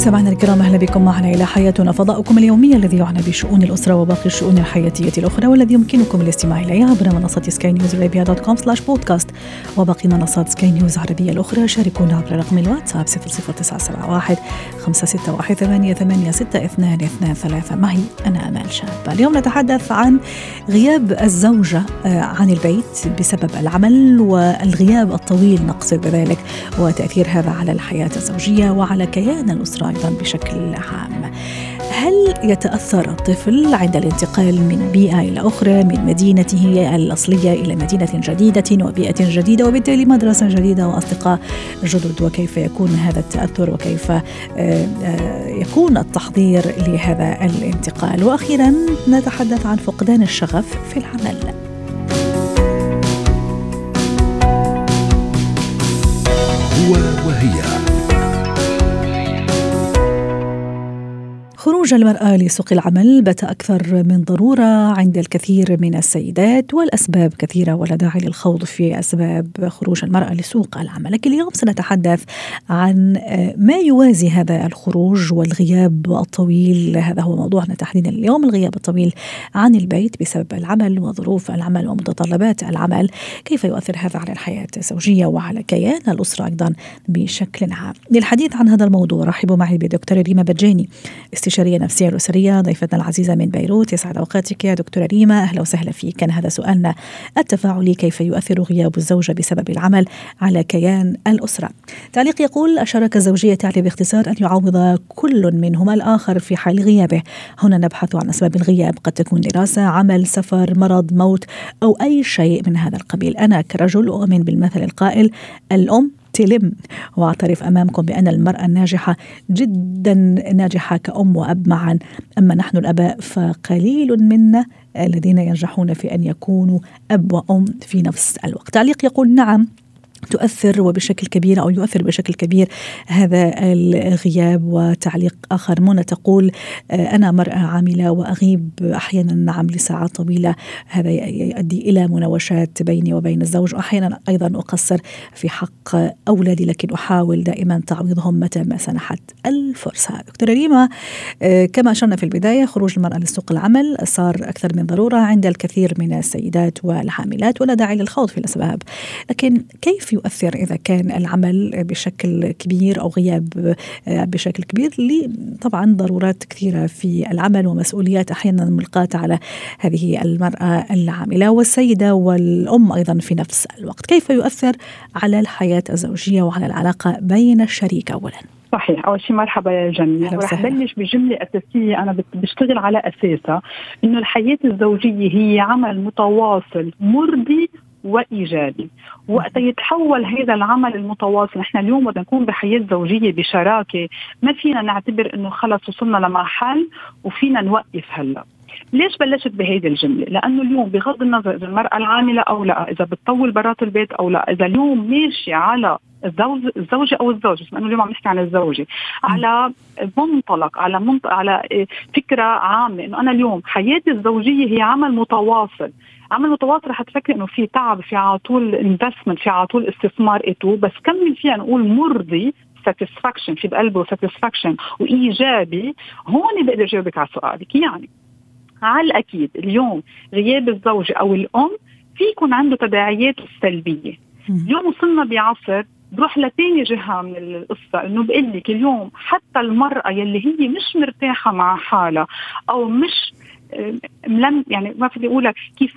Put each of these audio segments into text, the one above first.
سمعنا الكرام أهلا بكم معنا إلى حياتنا فضاؤكم اليومي الذي يعنى بشؤون الأسرة وباقي الشؤون الحياتية الأخرى والذي يمكنكم الاستماع إليه عبر منصة سكاي نيوز ارابيا dot com slash بودكاست وباقي منصات سكاي نيوز العربية الأخرى. شاركونا عبر رقم الواتساب 00971 561 886223 معي أنا آمال شاب. اليوم نتحدث عن غياب الزوجة آه، عن البيت بسبب العمل والغياب الطويل نقصد بذلك وتأثير هذا على الحياة الزوجية وعلى كيان الأسرة. أيضا بشكل عام. هل يتأثر الطفل عند الانتقال من بيئة إلى أخرى من مدينته الأصلية إلى مدينة جديدة وبيئة جديدة وبالتالي مدرسة جديدة وأصدقاء جدد وكيف يكون هذا التأثر وكيف آه، آه، يكون التحضير لهذا الانتقال وأخيرا نتحدث عن فقدان الشغف في العمل. هو وهي خروج المرأة لسوق العمل بات أكثر من ضرورة عند الكثير من السيدات والأسباب كثيرة ولا داعي للخوض في أسباب خروج المرأة لسوق العمل. لكن اليوم سنتحدث عن ما يوازي هذا الخروج والغياب الطويل. هذا هو موضوعنا تحديدا اليوم. الغياب الطويل عن البيت بسبب العمل وظروف العمل ومتطلبات العمل. كيف يؤثر هذا على الحياة الزوجية وعلى كيان الأسرة أيضا بشكل عام؟ للحديث عن هذا الموضوع رحبوا معي بدكتورة ريما بجاني استشارية نفسية الأسرية ضيفتنا العزيزة من بيروت. يسعد أوقاتك يا دكتورة ريما. أهلا وسهلا فيك. كان هذا سؤالنا. التفاعلي كيف يؤثر غياب الزوجة بسبب العمل على كيان الأسرة؟ تعليق يقول الشراكة الزوجية تعني باختصار أن يعوض كل منهما الآخر في حال غيابه. هنا نبحث عن أسباب الغياب. قد تكون دراسة عمل سفر مرض موت أو أي شيء من هذا القبيل. أنا كرجل أؤمن بالمثل القائل الأم تلم. واعترف أمامكم بأن المرأة الناجحه جدا ناجحة كأم وأب معا. أما نحن الأباء فقليل منا الذين ينجحون في أن يكونوا أب وأم في نفس الوقت. تعليق يقول نعم. تؤثر وبشكل كبير أو يؤثر بشكل كبير هذا الغياب وتعليق آخر. منى تقول آه، أنا مرأة عاملة وأغيب أحيانا نعم لساعات طويلة. هذا يؤدي إلى مناوشات بيني وبين الزوج. وأحيانا أيضا أقصر في حق أولادي لكن أحاول دائما تعويضهم متى ما سنحت. الفرصة. دكتورة ريما آه، كما أشرنا في البداية خروج المرأة لسوق العمل صار أكثر من ضرورة عند الكثير من السيدات والحاملات. ولا داعي للخوض في الأسباب. لكن كيف يؤثر إذا كان العمل بشكل كبير أو غياب آه، بشكل كبير طبعا ضرورات كثيرة في العمل ومسؤوليات أحيانا ملقاة على هذه المرأة العاملة والسيدة والأم أيضا في نفس الوقت. كيف يؤثر على الحياة الزوجية وعلى العلاقة بين الشريك أولا؟ صحيح. أول شيء مرحبا يا جميع ورح بلش بجملة أساسية. أنا بشتغل على أساسها إنه الحياة الزوجية هي عمل متواصل مرضي وإيجابي. وقت يتحول هذا العمل المتواصل نحن اليوم بدنا نكون بحياة زوجية بشراكة. ما فينا نعتبر إنه خلص وصلنا لمحل وفينا نوقف هلأ. ليش بلشت بهيدي الجملة؟ لأنه اليوم بغض النظر إذا المرأة العاملة أو لا، إذا بتطول برات البيت أو لا، إذا اليوم ماشي على الزوج الزوجة أو الزوج بس اليوم عم نحكي عن الزوجة على منطلق على منطلق على فكرة عامة إنه أنا اليوم حياتي الزوجية هي عمل متواصل. عمل متواصل رح تفكري إنه في تعب في على طول investment في على طول استثمار إتو بس كمل فيها نقول مرضي satisfaction في بقلبه satisfaction وإيجابي هون بقدر جاوبك على سؤالك. يعني على الاكيد اليوم غياب الزوجه أو الأم في يكون عنده تداعياته السلبيه اليوم وصلنا بعصر بروح لتاني جهة من القصة إنه بقول لك اليوم حتى المرأة يلي هي مش مرتاحة مع حالها أو مش ملم يعني ما فيني أقول كيف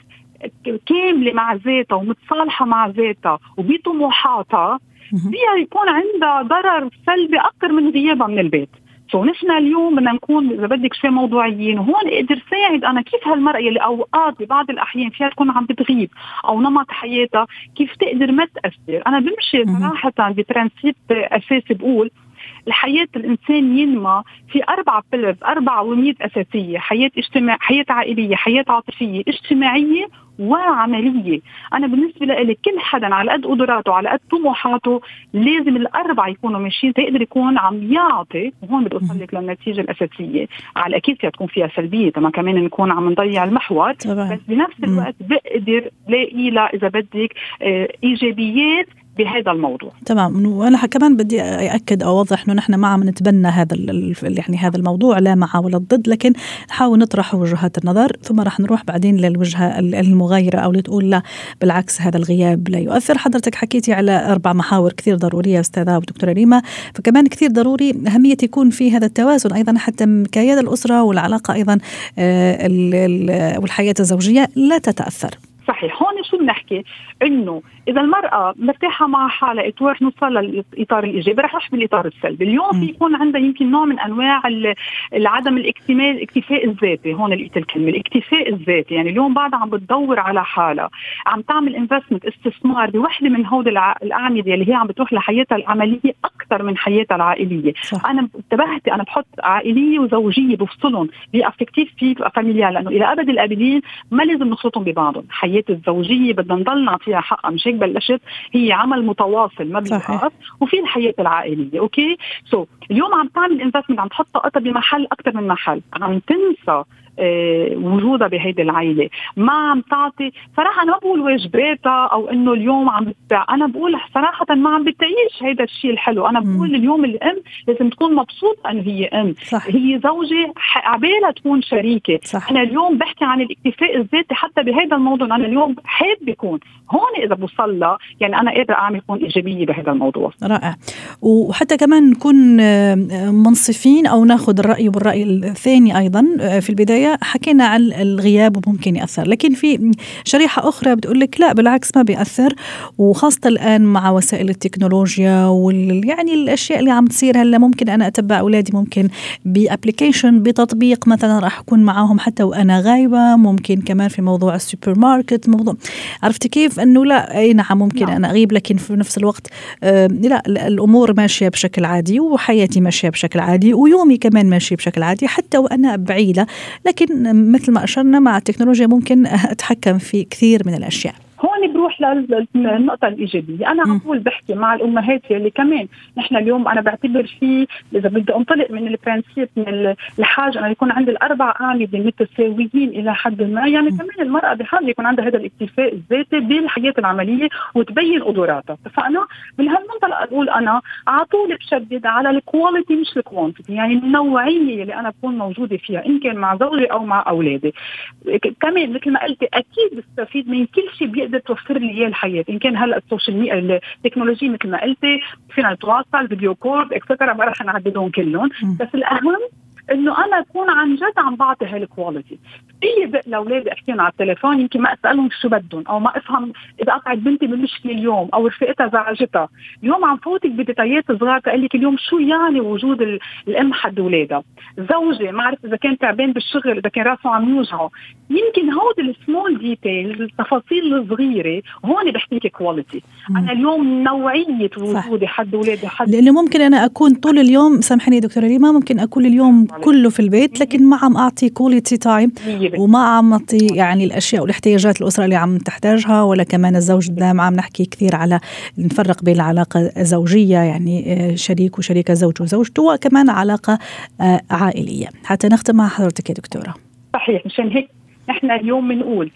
كامله مع ذاتها ومتصالحة مع ذاتها وبطموحاتها فيها يكون عندها ضرر سلبي أكثر من غيابها من البيت. سو نحن اليوم بدنا نكون إذا بدك شوي موضوعيين وهون أقدر ساعد أنا كيف هالمرأة اللي أوقات ببعض الأحيان فيها تكون عم بتغيب أو نمط حياتها كيف تقدر ما تأثر؟ أنا بمشي صراحة ببرنسيب أساسي بقول الحياة الإنسان ينمى في أربع بيلرز أربع وميد أساسية حياة اجتماع حياة عائلية حياة عاطفية اجتماعية وعملية. أنا بالنسبة لي كل حدا على قد قدراته على قد طموحاته لازم الاربعه يكونوا ماشيين تقدر يكون عم يعطي وهون بدي أوصل لك للنتيجة الأساسية. على أكيد فيها تكون فيها سلبية تما كمان نكون عم نضيع المحور. طبعا. بس بنفس الوقت بقدر لاقي لها إذا بدك آه، إيجابيات بهذا الموضوع. تمام. وأنا كمان بدي أأكد أو أوضح إنه نحن ما عم نتبنى هذا يعني هذا الموضوع لا مع ولا ضد لكن نحاول نطرح وجهات النظر ثم راح نروح بعدين للوجهة المغايرة أو اللي تقول لا بالعكس هذا الغياب لا يؤثر. حضرتك حكيتي على أربع محاور كثير ضرورية أستاذة ودكتورة ريما فكمان كثير ضروري أهمية يكون في هذا التوازن أيضا حتى كيان الأسرة والعلاقة أيضا آه، والحياة الزوجية لا تتأثر. صحيح. هون شو بنحكي؟ إنه إذا المرأة مرتاحة مع حالها اتوار نوصل للاطار الايجابي رح نروح بالإطار السلبي. اليوم في يكون عندها يمكن نوع من أنواع العدم الاكتمال الاكتفاء الذاتي هون لقيت الكلمة الاكتفاء الذاتي. يعني اليوم بعدها عم بتدور على حالها. عم تعمل investment استثمار بوحدة من هود الأعمدة اللي هي عم بتروح لحياتها العملية أكثر من حياتها العائلية. صح. أنا انتبهت أنا بحط عائلية وزوجية بفصلهم vie affective vie familiale لأنه إلى أبد الأبدين ما لازم نخلطهم ببعضهم. الحياة الزوجية بدنا نضل نعطيها حقها مش هيك بلشت؟ هي عمل متواصل ما بيوقف وفي الحياة العائلية okay؟ so, اليوم عم تعمل investment عم تحط طاقتها بمحل أكثر من محل عم تنسى وجودها بهيدي العائله ما عم تعطي صراحة أنا ما بقول واجباتها أو إنه اليوم عم بتاع أنا بقول صراحة ما عم بتعيش هيدا الشيء الحلو. أنا بقول م. اليوم الأم لازم تكون مبسوطه انه هي أم. صح. هي زوجة عبالها تكون شريكة. صح. أنا اليوم بحكي عن الاكتفاء الذاتي حتى بهذا الموضوع. أنا اليوم حابه بكون هون إذا بوصل لها يعني أنا قادرة أعمل كون إيجابية بهذا الموضوع. رائع. وحتى كمان نكون آه، منصفين أو ناخذ الرأي والرأي الثاني أيضا آه، في البداية. البدايه حكينا عن الغياب وممكن يأثر. لكن في شريحة أخرى بتقول لك لا بالعكس ما بيأثر. وخاصة الآن مع وسائل التكنولوجيا وال يعني الأشياء اللي عم تصير هلأ ممكن أنا أتبع أولادي ممكن ب application بتطبيق مثلا راح أكون معاهم حتى وأنا غايبة. ممكن كمان في موضوع السوبر ماركت موضوع عرفتي كيف؟ إنه لا أي نعم ممكن نعم. أنا أغيب لكن في نفس الوقت آه لا الأمور ماشية بشكل عادي وحياتي ماشية بشكل عادي ويومي كمان ماشي بشكل عادي حتى وأنا بعيدة. لكن مثل ما أشرنا مع التكنولوجيا ممكن أتحكم في كثير من الأشياء. هون بروح للنقطة الإيجابية. أنا على طول بحكي مع الأمهات اللي كمان نحن اليوم أنا بعتبر في إذا بدي أنطلق من البرنسيب من الحاجة أنا يكون عندي الأربع أعمدة متساويين إلى حد ما. يعني م. كمان المرأة بحاجة يكون عندها هذا الاكتفاء الذاتي بالحياة العملية وتبين قدراتها. فأنا من هالمنطلق أقول أنا على طول بشدد على ال quality مش ال quantity يعني النوعية اللي أنا بكون موجودة فيها إن كان مع زوجي أو مع أولادي. كمان مثل ما قلت أكيد بستفيد من كل شيء بيقدر تقدر توفر لي إياه الحياة. إن كان هلا ال social media التكنولوجيا مثل ما قلتي فينا نتواصل video call et cetera ما رح نعددهم كلهم. بس الأهم إنه أنا أكون عن جد عم بعطي هال quality في بق لأولادي احكيهم على التليفون يمكن ما أسألهم شو بدهم أو ما أفهم إذا قطعت بنتي بمشكله اليوم أو رفقتها زعجتها. اليوم عم فوتك بديتايات صغار تقول لك اليوم شو يعني وجود الأم حد اولادها زوجي ما عرفت إذا كان تعبان بالشغل إذا كان راسه عم يوجعه. يمكن هود ال small details التفاصيل الصغيرة هون بحكي لك quality أنا اليوم نوعية وجودي حد اولادي حد. لأنه ممكن أنا أكون طول اليوم سامحني دكتورة ريما ممكن أكون اليوم كله في البيت لكن ما عم أعطي quality time وما عم أعطي يعني الأشياء والاحتياجات الأسرة اللي عم تحتاجها ولا كمان الزوج دائما عم نحكي كثير على نفرق بين العلاقه الزوجيه يعني آه، شريك وشريكة زوج وزوجته وكمان علاقة آه، عائلية. حتى نختم مع حضرتك يا دكتورة. صحيح مشان هيك نحن اليوم بنقول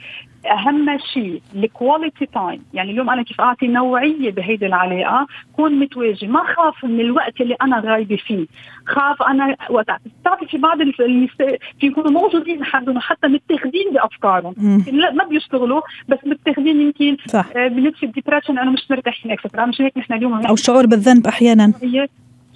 أهم شيء ال quality time يعني اليوم أنا كيف أعطي نوعية بهيدي العلاقة؟ كون متواجد. ما خاف من الوقت اللي أنا غايبة فيه. خاف أنا وقت بتعرفي في بعض النساء في يكونوا موجودين حدهم حتى متاخذين بأفكارهم. لا ما بيشتغلوا بس متاخذين يمكن صح. آه بندخل depression أنا مش مرتاحين أكثر مش هيك نحن اليوم. أو شعور بالذنب أحيانا.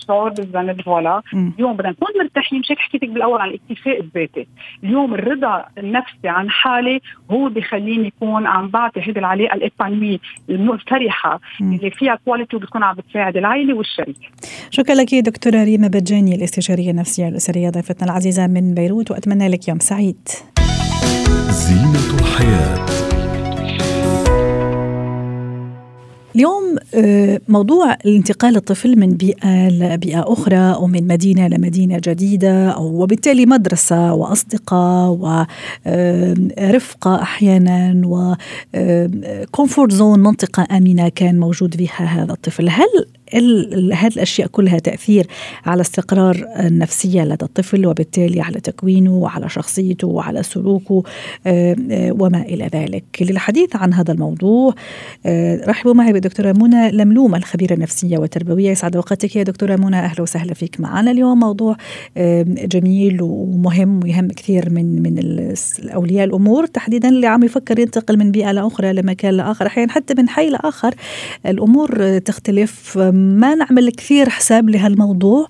شعور بالذنب voilà اليوم بدنا نكون مرتاحين مش هيك حكيتك بالأول عن الاكتفاء الذاتي. اليوم الرضا النفسي عن حالي هو بخليني يكون عم بعطي هيدي العلاقه الابانوي المفرحه اللي فيها quality وبتكون عم بتساعد العائله والشريك. شكرا لك دكتورة ريما بجاني الاستشارية النفسية الاسريه ضيفتنا العزيزة من بيروت وأتمنى لك يوم سعيد. زينة الحياة. اليوم آه، موضوع الانتقال الطفل من بيئة لبيئة أخرى أو من مدينة لمدينة جديدة أو وبالتالي مدرسة وأصدقاء ورفقة أحيانا وكومفورت زون منطقة آمنة كان موجود فيها هذا الطفل. هل هذه الأشياء كلها تأثير على استقرار النفسية لدى الطفل وبالتالي على تكوينه وعلى شخصيته وعلى سلوكه آه، آه، وما إلى ذلك. للحديث عن هذا الموضوع آه، رحبوا معي بالدكتوره منى لملومه الخبيرة النفسية والتربوية. يسعد وقتك يا دكتورة منى. أهلا وسهلا فيك معنا اليوم. موضوع جميل ومهم ويهم كثير من من اولياء الأمور. تحديدا اللي عم يفكر ينتقل من بيئة لاخرى لمكان لاخر أحيانا حتى من حي لاخر الأمور تختلف ما نعمل كثير حساب لهالموضوع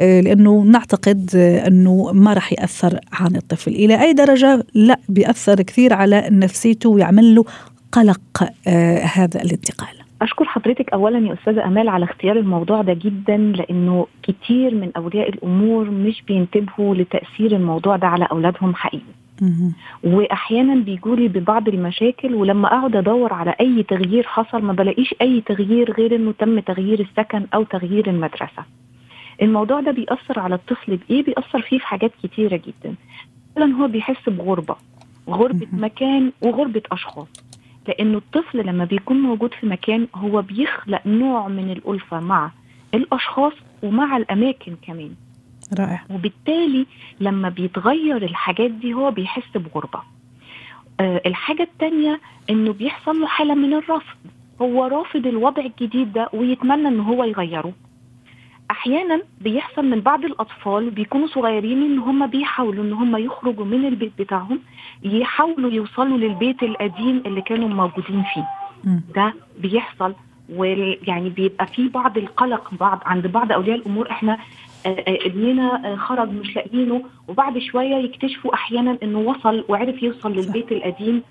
آه، لأنه نعتقد أنه ما راح يأثر عن الطفل. إلى أي درجة؟ لا بيأثر كثير على نفسيته ويعمل له قلق آه، هذا الانتقال. أشكر حضرتك أولا يا أستاذة أمال على اختيار الموضوع ده جدا لأنه كتير من أولياء الأمور مش بينتبهوا لتأثير الموضوع ده على أولادهم حقيقي. وأحيانا بيجولي ببعض المشاكل ولما أقعد أدور على أي تغيير حصل ما بلاقيش أي تغيير غير إنه تم تغيير السكن أو تغيير المدرسة الموضوع ده بيأثر على الطفل بإيه؟ بيأثر فيه في حاجات كتيرة جدا. أولا هو بيحس بغربة، غربة مكان وغربة أشخاص. لأنه الطفل لما بيكون موجود في مكان هو بيخلق نوع من الألفة مع الأشخاص ومع الأماكن كمان. رائع. وبالتالي لما بيتغير الحاجات دي هو بيحس بغربة. آه الحاجة التانية إنه بيحصل له حالة من الرفض. هو رافض الوضع الجديد ده ويتمنى إن هو يغيره. أحيانا بيحصل من بعض الأطفال بيكونوا صغيرين إن هم بيحاولوا إن هم يخرجوا من البيت بتاعهم يحاولوا يوصلوا للبيت القديم اللي كانوا موجودين فيه. ده بيحصل ويعني بيبقى في بعض القلق بعض عند بعض أولياء الأمور. إحنا ابننا آه، خرج مش لاقيينه وبعد شوية يكتشفوا أحيانا إنه وصل وعرف يوصل للبيت القديم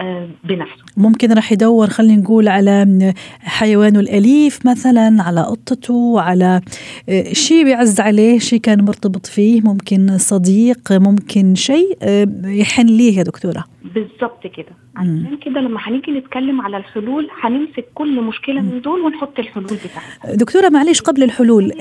آه، بنفسه. ممكن راح يدور خلينا نقول على حيوانه الأليف مثلا على قطته على آه، شيء بيعز عليه شيء كان مرتبط فيه ممكن صديق ممكن شيء يحن ليه يا دكتورة؟ بالظبط كده. عشان كده لما هنيجي نتكلم على الحلول هنمسك كل مشكلة من دول ونحط الحلول بتاعتها دكتورة معلش قبل الحلول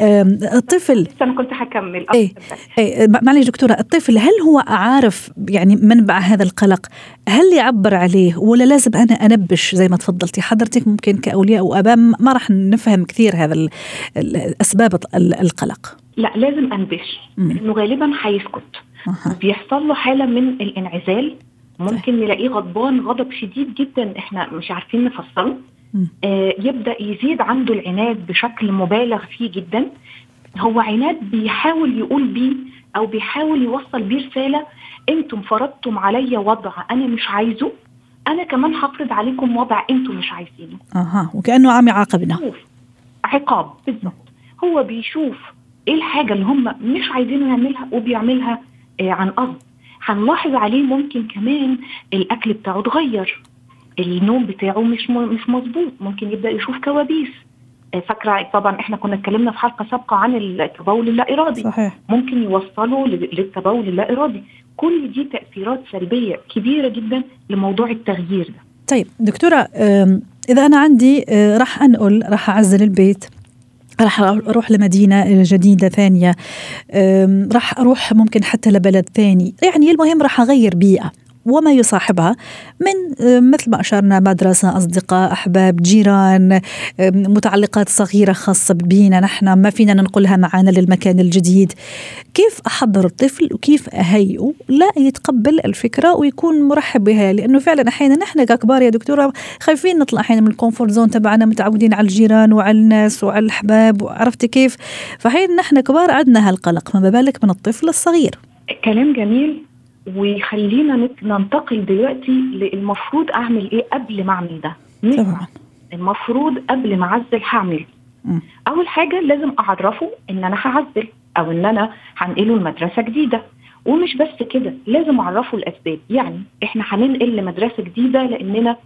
الطفل أنا كنت هكمل. إيه إيه معلش دكتورة الطفل هل هو عارف يعني منبع هذا القلق؟ هل يعبر عليه ولا لازم أنا أنبش زي ما تفضلتي؟ حضرتك ممكن كأولياء وآباء ما راح نفهم كثير هذا الاسباب القلق. لا لازم أنبش انه غالبا هيسكت. بيحصل له حالة من الانعزال ممكن نلاقيه غضبان غضب شديد جدا إحنا مش عارفين نفسره آه يبدأ يزيد عنده العناد بشكل مبالغ فيه جدا. هو عناد بيحاول يقول بيه أو بيحاول يوصل بيه رسالة أنتم فرضتم عليا وضع أنا مش عايزه أنا كمان هفرض عليكم وضع أنتم مش عايزينه. أها وكأنه عم يعاقبنا عقاب بالظبط هو بيشوف إيه الحاجة اللي هم مش عايزينه يعملها وبيعملها آه عن قصد. هنلاحظ عليه ممكن كمان الأكل بتاعه اتغير. النوم بتاعه مش مش مظبوط ممكن يبدأ يشوف كوابيس. آه، فاكرة طبعا إحنا كنا اتكلمنا في حلقة سابقة عن التبول اللا ارادي صحيح. ممكن يوصلوا للتبول اللا ارادي كل دي تأثيرات سلبية كبيرة جدا لموضوع التغيير ده. طيب دكتورة إذا أنا عندي آه، راح أنقل راح أعزل البيت. راح أروح لمدينة جديدة ثانية. راح أروح ممكن حتى لبلد ثاني. يعني المهم راح أغير بيئة. وما يصاحبها من آه، مثل ما أشرنا مدرسة أصدقاء أحباب جيران متعلقات صغيرة خاصة بينا نحن ما فينا ننقلها معنا للمكان الجديد. كيف أحضر الطفل وكيف أهيئه؟ لا يتقبل الفكرة ويكون مرحب بها لأنه فعلا أحيانا نحن ككبار يا دكتورة خايفين نطلع أحيانا من ال comfort zone تبعنا متعودين على الجيران وعلى الناس وعلى الأحباب وعرفت كيف؟ فحين نحن كبار عندنا هالقلق فما بالك من الطفل الصغير. كلام جميل. ويخلينا ننتقل دلوقتي للمفروض أعمل إيه قبل ما أعمل ده. طبعا. المفروض قبل ما أعزل هعمل. أول حاجة لازم أعرفه إن أنا هعزل أو إن أنا هنقله لمدرسة جديدة. ومش بس كده لازم أعرفه الأسباب. يعني إحنا هننقل لمدرسة جديدة لأننا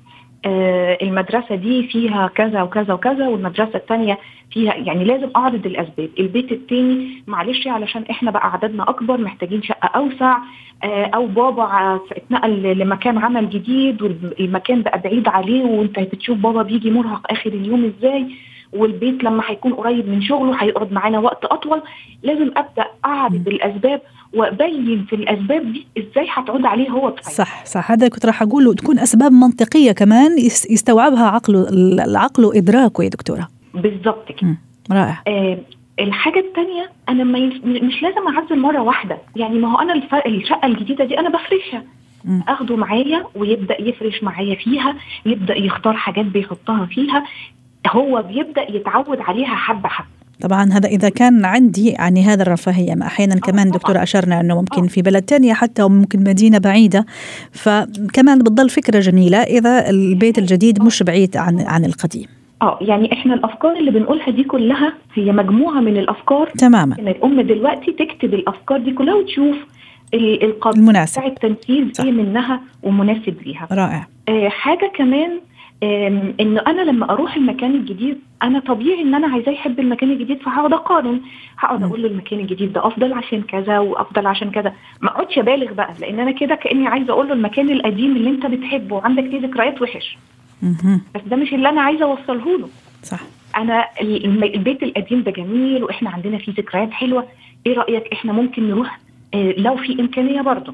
آه المدرسة دي فيها كذا وكذا وكذا والمدرسة الثانية فيها يعني لازم أعرض الأسباب. البيت التاني معلش علشان إحنا بقى عددنا أكبر محتاجين شقة أوسع آه أو بابا اتنقل لمكان عمل جديد والمكان بقى بعيد عليه وأنت بتشوف بابا بيجي مرهق آخر اليوم إزاي؟ والبيت لما هيكون قريب من شغله هيقعد معانا وقت أطول. لازم أبدأ أعرض الأسباب وأبين في الأسباب دي إزاي هتعود عليه هو بفايدة. صح صح. هذا كنت راح أقوله. تكون أسباب منطقية كمان يستوعبها عقله العقل وإدراكه يا دكتورة. بالظبط كده. رائع. آه الحاجة الثانية أنا ما مش لازم أعزل مرة واحدة. يعني ما هو أنا الشقة الجديدة دي أنا بفرشها. أخده معايا ويبدأ يفرش معايا فيها يبدأ يختار حاجات بيحطها فيها. هو بيبدأ يتعود عليها حبة حبة. طبعا هذا إذا كان عندي يعني هذا الرفاهية ما أحيانا كمان دكتورة أشرنا إنه ممكن في بلد تانية حتى وممكن مدينة بعيدة. فكمان بتضل فكرة جميلة إذا البيت الجديد مش بعيد عن عن القديم. آه يعني إحنا الأفكار اللي بنقولها دي كلها هي مجموعة من الأفكار. تماما. إن الأم دلوقتي تكتب الأفكار دي كلها وتشوف المناسب. بتاع التنفيذ إيه منها ومناسب ليها. رائع. آه حاجة كمان إنه أنا لما أروح المكان الجديد أنا طبيعي إن أنا عايزاه يحب المكان الجديد فهقعد أقارن. هقعد أقول له المكان الجديد ده أفضل عشان كذا وأفضل عشان كذا. ما أقعدش أبالغ بقى لأن أنا كده كأني عايزة أقول له المكان القديم اللي أنت بتحبه وعندك فيه ذكريات وحش. بس ده مش اللي أنا عايزة أوصله له. صح. أنا البيت القديم ده جميل وإحنا عندنا فيه ذكريات حلوة. إيه رأيك إحنا ممكن نروح؟ لو في إمكانية برضه.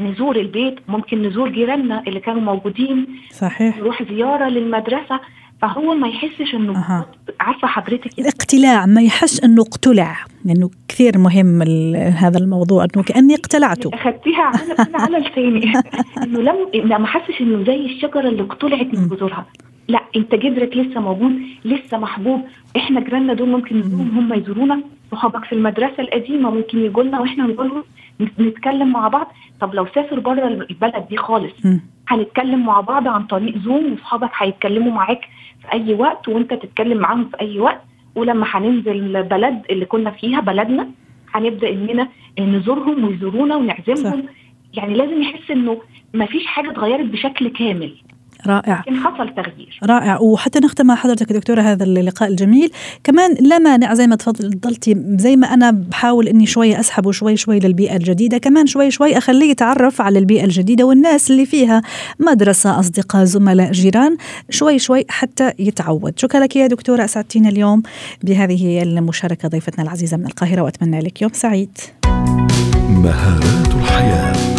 نزور البيت ممكن نزور جيراننا اللي كانوا موجودين صحيح. نروح زيارة للمدرسة فهو ما يحسش إنه أه. عارفة حضرتك. الاقتلاع ما يحس إنه اقتلع لأنه كثير مهم هذا الموضوع إنه كأني اقتلعته. أخذتيها على على لساني إنه لم ما حسش إنه زي الشجرة اللي اقتلعت من جذورها. لا أنت جذرك لسه موجود لسه محبوب. إحنا جيراننا دول ممكن نزورهم هم يزورونا. صحابك في المدرسة القديمة ممكن يجوا لنا وإحنا نقول لهم نتكلم مع بعض طب لو سافر بره البلد دي خالص. هنتكلم مع بعض عن طريق زوم واصحابك هيتكلموا معاك في أي وقت وأنت تتكلم معاهم في أي وقت ولما هننزل بلد اللي كنا فيها بلدنا هنبدأ إننا نزورهم ويزورونا ونعزمهم صح. يعني لازم يحس إنه ما فيش حاجة اتغيرت بشكل كامل رائع. لكن حصل تغيير. رائع. وحتى نختم مع حضرتك دكتورة هذا اللقاء الجميل. كمان لا مانع زي ما تفضلتي زي ما أنا بحاول إني شوي اسحبه شوي شوي للبيئة الجديدة كمان شوي شوي أخليه يتعرف على البيئة الجديدة والناس اللي فيها مدرسة أصدقاء زملاء جيران شوي شوي حتى يتعود. شكرا لك يا دكتورة أسعدتينا اليوم بهذه المشاركة ضيفتنا العزيزة من القاهرة وأتمنى لك يوم سعيد. مهارات الحياة.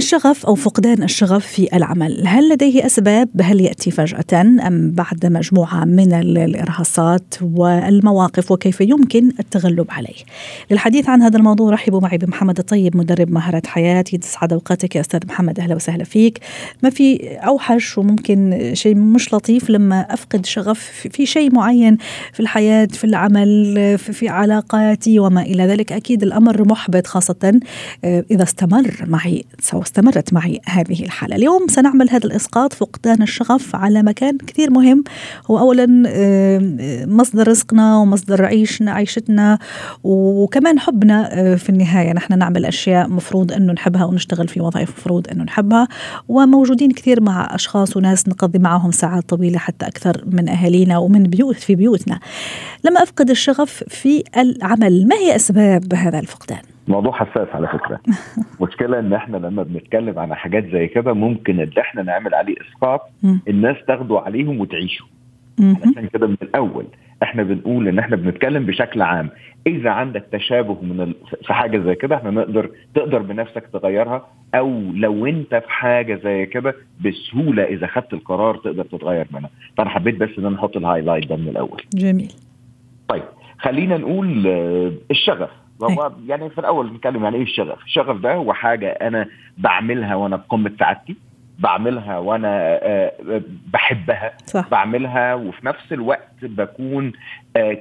الشغف أو فقدان الشغف في العمل. هل لديه أسباب؟ هل يأتي فجأة أم بعد مجموعة من الإرهاصات والمواقف وكيف يمكن التغلب عليه؟ للحديث عن هذا الموضوع رحبوا معي بمحمد الطيب مدرب مهارة حياة تسعد أوقاتك يا أستاذ محمد. أهلا وسهلا فيك. ما في أوحش وممكن شيء مش لطيف لما أفقد شغف في شيء معين في الحياة في العمل في علاقاتي وما إلى ذلك؟ أكيد الأمر محبط خاصة إذا استمر معي سواء استمرت معي هذه الحالة. اليوم سنعمل هذا الإسقاط فقدان الشغف على مكان كثير مهم. هو أولا مصدر رزقنا ومصدر عيشنا عيشتنا وكمان حبنا في النهاية. نحن نعمل أشياء مفروض أنه نحبها ونشتغل في وظائف مفروض أنه نحبها. وموجودين كثير مع أشخاص وناس نقضي معهم ساعات طويلة حتى أكثر من أهالينا ومن بيوت في بيوتنا. لما أفقد الشغف في العمل. ما هي أسباب هذا الفقدان؟ موضوع حساس على فكرة. مشكلة إن إحنا لما بنتكلم عن حاجات زي كده ممكن إن إحنا نعمل عليه إسقاط الناس تاخده عليهم وتعيشه. علشان كده من الأول. إحنا بنقول إن إحنا بنتكلم بشكل عام. إذا عندك تشابه من ال... في حاجة زي كده إحنا نقدر تقدر بنفسك تغيرها أو لو أنت في حاجة زي كده بسهولة إذا خدت القرار تقدر تتغير منها. فأنا حبيت بس إن أنا أحط الهايلايت ده من الأول. جميل. طيب خلينا نقول الشغف. هو يعني في الأول نتكلم يعني إيه الشغف؟ الشغف ده هو حاجة أنا بعملها وأنا بقمه سعادتي بعملها وأنا بحبها صح. بعملها وفي نفس الوقت بكون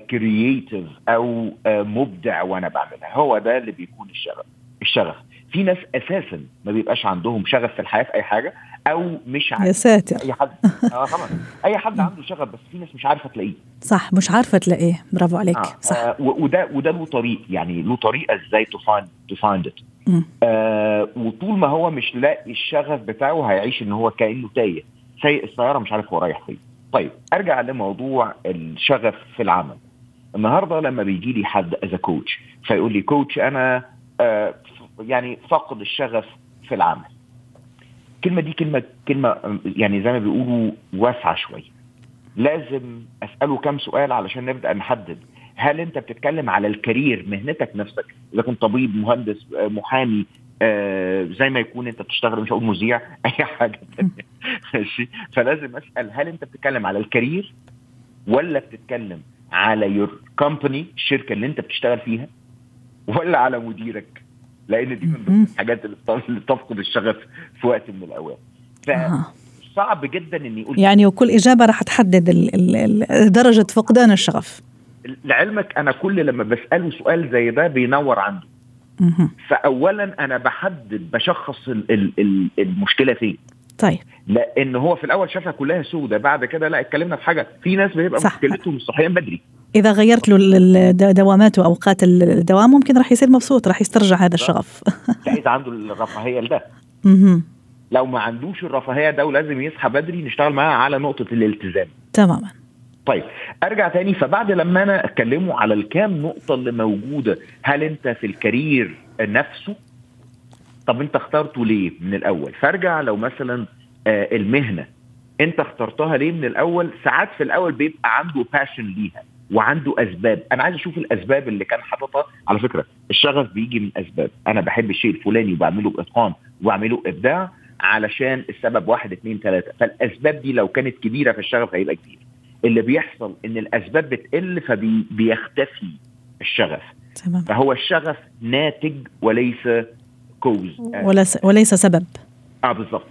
كرييتيف أو مبدع وأنا بعملها هو ده اللي بيكون الشغف الشغف في ناس أساسا ما بيبقاش عندهم شغف في الحياة في أي حاجة أو مش عارف. يا ساتر. أي حد آه طبعا. أي حد عنده شغف بس في ناس مش عارفة تلاقيه. صح مش عارفة تلاقيه. برافو عليك. آه. صح. آه وده وده له طريق. يعني له طريقة إزاي to find to find it وطول ما هو مش لاقي الشغف بتاعه هيعيش إن هو كأنه تايه. سايق السيارة مش عارف هو رايح فين. طيب أرجع لموضوع الشغف في العمل. النهارده لما بيجي لي حد as coach فيقول لي coach أنا آه يعني فقد الشغف في العمل. الكلمة دي كلمة كلمة يعني زي ما بيقولوا واسعة شوية. لازم أسأله كم سؤال علشان نبدأ نحدد. هل أنت بتتكلم على ال career مهنتك نفسك؟ إذا كنت طبيب مهندس محامي آه زي ما يكون أنت بتشتغل مش هقول مذيع أي حاجة ماشي؟ فلازم أسأل هل أنت بتتكلم على ال career ولا بتتكلم على your company الشركة اللي أنت بتشتغل فيها ولا على مديرك؟ لأن دي من ضمن الحاجات اللي تفقد الشغف في وقت من الأوقات. فصعب جدا ان يقول يعني وكل إجابة راح تحدد ال ال درجة فقدان الشغف. لعلمك أنا كل لما بسأله سؤال زي ده بينور عنده. فاولا أنا بحدد بشخص ال ال المشكلة فين. طيب. لأن هو في الأول شافها كلها سودة بعد كده لا اتكلمنا في حاجة. في ناس بتبقى مشكلتهم الصحيان بدري. إذا غيرت له دواماته اوقات الدوام ممكن راح يصير مبسوط راح يسترجع هذا الشغف. إذا عنده الرفاهية لده. لو ما عندوش الرفاهية ده ولازم يصحى بدري نشتغل معاه على نقطة الالتزام. تماما. طيب أرجع تاني. فبعد لما أنا اتكلموا على الكام نقطة اللي موجودة هل أنت في الكارير نفسه؟ طب أنت اخترته ليه من الأول؟ فأرجع لو مثلا آه المهنة. أنت اخترتها ليه من الأول؟ ساعات في الأول بيبقى عنده passion ليها. وعنده أسباب. أنا عايز أشوف الأسباب اللي كان حاططها. على فكرة الشغف بيجي من أسباب. أنا بحب الشيء الفلاني وبعمله بإتقان وبعمله إبداع علشان السبب واحد اثنين ثلاثة فالأسباب دي لو كانت كبيرة في الشغف هيبقى كبير. اللي بيحصل إن الأسباب بتقل فبيختفي الشغف. تمام. فهو الشغف ناتج وليس cause. وليس وليس سبب. آه بالظبط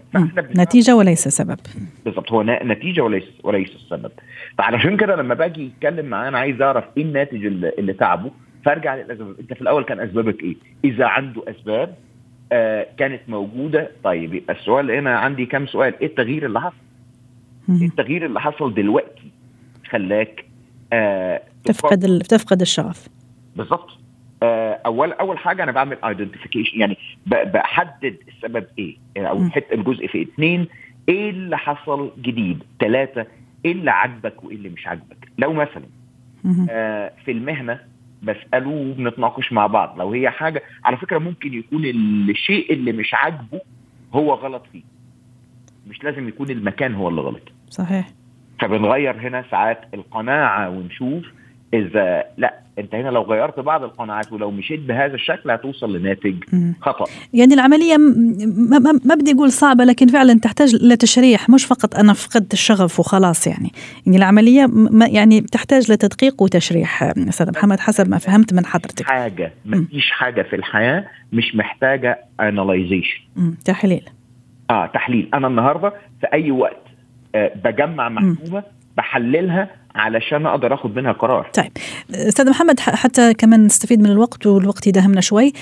نتيجة وليس سبب. بالظبط هو نتيجة وليس وليس السبب فعلشان كده لما باجي يتكلم معاه أنا عايز أعرف إيه الناتج اللي, اللي تعبه. فأرجع للأسباب. أنت في الأول كان أسبابك إيه؟ إذا عنده أسباب آه كانت موجودة. طيب يبقى السؤال هنا عندي كم سؤال؟ إيه التغيير اللي حصل؟ إيه التغيير اللي حصل دلوقتي خلاك آه تفقد تفقد الشغف. بالظبط آه اول أول حاجة أنا بعمل ايدنتيفيكيشن يعني بحدد السبب إيه أو حتة الجزء في اثنين إيه اللي حصل جديد؟ ثلاثة إيه اللي عاجبك وإيه اللي مش عاجبك؟ لو مثلا آه في المهنة بسأله وبنتناقش مع بعض لو هي حاجة على فكرة ممكن يكون الشيء اللي مش عاجبه هو غلط فيه. مش لازم يكون المكان هو اللي غلط. صحيح. فبنغير هنا ساعات القناعة ونشوف إذا لأ انت هنا لو غيرت بعض القناعات ولو مشيت بهذا الشكل هتوصل لناتج خطأ. يعني العملية ما بدي أقول صعبة لكن فعلا تحتاج لتشريح مش فقط أنا فقدت الشغف وخلاص يعني. يعني العملية يعني تحتاج لتدقيق وتشريح أستاذ محمد حسب ما فهمت من حضرتك. حاجة ما فيش حاجة في الحياة مش محتاجة اناليزيشن تحليل. آه تحليل. أنا النهارده في أي وقت آه بجمع معلومه بحللها علشان أقدر آخد منها قرار. طيب أستاذ محمد حتى كمان نستفيد من الوقت والوقت يداهمنا شوي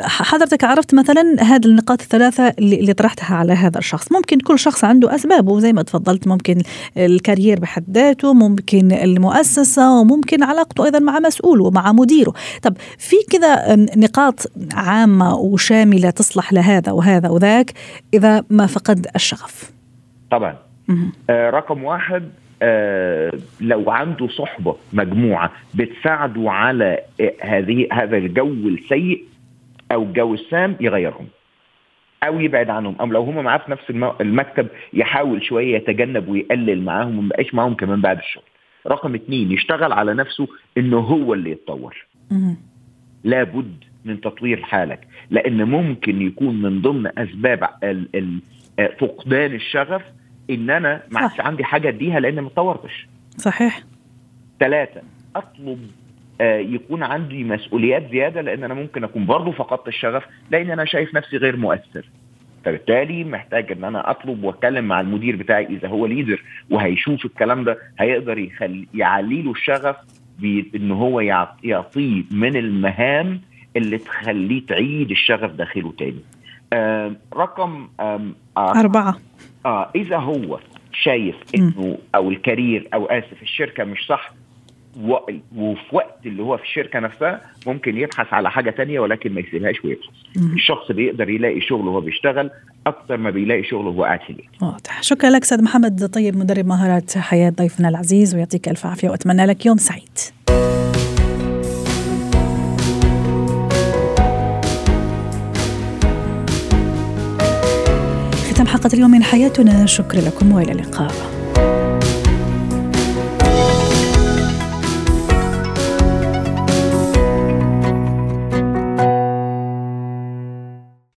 حضرتك عرفت مثلا هذه النقاط الثلاثة اللي طرحتها على هذا الشخص، ممكن كل شخص عنده أسبابه زي ما تفضلت ممكن الكارير بحد ذاته، ممكن المؤسسة وممكن علاقته أيضا مع مسؤوله ومع مديره. طب في كذا نقاط عامة وشاملة تصلح لهذا وهذا وذاك إذا ما فقد الشغف. طبعا آه رقم واحد لو عنده صحبة مجموعة بتساعده على آه هذه هذا الجو السيء أو الجو السام يغيرهم أو يبعد عنهم أو لو هم معاه في نفس المكتب يحاول شوية يتجنب ويقلل معاهم وما يبقاش معاهم كمان بعد الشغل. رقم اتنين يشتغل على نفسه إنه هو اللي يتطور. لابد من تطوير حالك لأن ممكن يكون من ضمن أسباب فقدان الشغف إن أنا ما عادش عندي حاجة أديها لأن ما اتطورتش صحيح. ثلاثة أطلب آه يكون عندي مسؤوليات زيادة لأن أنا ممكن أكون برضه فقدت الشغف لأن أنا شايف نفسي غير مؤثر. فبالتالي محتاج إن أنا أطلب وأتكلم مع المدير بتاعي إذا هو ليدر وهيشوف الكلام ده هيقدر يخلي يعلي له الشغف بان هو يعطيه من المهام اللي تخليه تعيد الشغف داخله تاني. آه رقم آه أربعة. آه إذا هو شايف إنه أو الكارير أو آسف الشركة مش صح وفي وقت اللي هو في الشركة نفسها ممكن يبحث على حاجة تانية ولكن ما يسيبهاش ويبحث الشخص بيقدر يلاقي شغل وهو بيشتغل أكتر ما بيلاقي شغل وهو قاعد في البيت. واضح. شكرا لك أستاذ محمد. طيب مدرب مهارات حياة ضيفنا العزيز ويعطيك ألف عافية وأتمنى لك يوم سعيد. حلقة اليوم من حياتنا. شكرا لكم وإلى اللقاء.